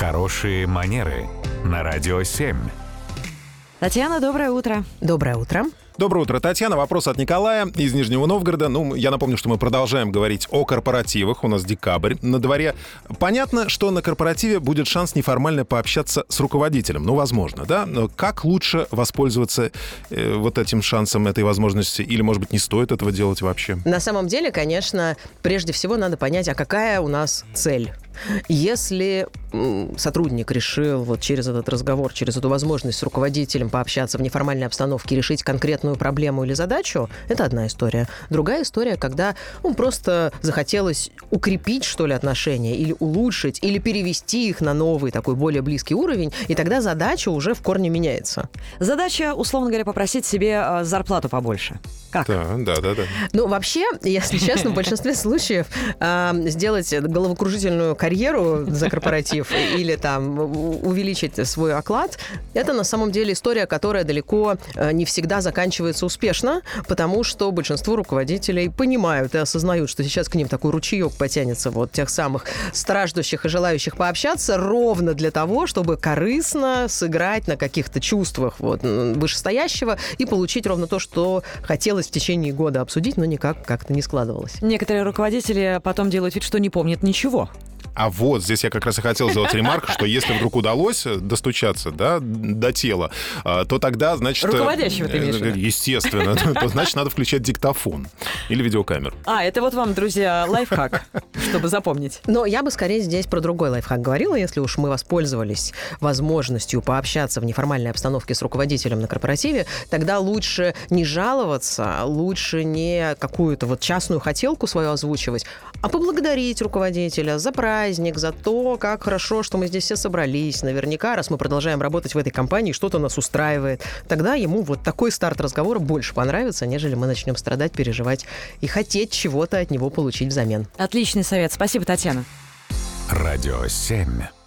Хорошие манеры на радио 7. Татьяна, доброе утро. Доброе утро. Доброе утро, Татьяна. Вопрос от Николая из Нижнего Новгорода. Ну, я напомню, что мы продолжаем говорить о корпоративах. У нас декабрь на дворе. Понятно, что на корпоративе будет шанс неформально пообщаться с руководителем. Ну, возможно, да? Но как лучше воспользоваться э, вот этим шансом, этой возможности? Или, может быть, не стоит этого делать вообще? На самом деле, конечно, прежде всего надо понять, а какая у нас цель если сотрудник решил вот через этот разговор, через эту возможность с руководителем пообщаться в неформальной обстановке, решить конкретную проблему или задачу, это одна история. Другая история, когда ну, просто захотелось укрепить, что ли, отношения, или улучшить, или перевести их на новый, такой более близкий уровень, и тогда задача уже в корне меняется. Задача, условно говоря, попросить себе э, зарплату побольше. Как? Да, да, да. да. Ну, вообще, если честно, в большинстве случаев э, сделать головокружительную карьеру за корпоратив или там увеличить свой оклад, это на самом деле история, которая далеко э, не всегда заканчивается успешно, потому что большинство руководителей понимают и осознают, что сейчас к ним такой ручеек потянется вот тех самых страждущих и желающих пообщаться ровно для того, чтобы корыстно сыграть на каких-то чувствах вот вышестоящего и получить ровно то, что хотелось в течение года обсудить, но никак как-то не складывалось. Некоторые руководители потом делают вид, что не помнят ничего. А вот здесь я как раз и хотел сделать ремарк, что если вдруг удалось достучаться да, до тела, а, то тогда, значит... Руководящего ты имеешь э, Естественно. То значит, надо включать диктофон или видеокамеру. А, это вот вам, друзья, лайфхак, чтобы запомнить. Но я бы скорее здесь про другой лайфхак говорила, если уж мы воспользовались возможностью пообщаться в неформальной обстановке с руководителем на корпоративе, тогда лучше не жаловаться, лучше не какую-то вот частную хотелку свою озвучивать, а поблагодарить руководителя за праздник, за то, как хорошо, что мы здесь все собрались. Наверняка, раз мы продолжаем работать в этой компании, что-то нас устраивает. Тогда ему вот такой старт разговора больше понравится, нежели мы начнем страдать, переживать и хотеть чего-то от него получить взамен. Отличный совет. Спасибо, Татьяна. Радио 7.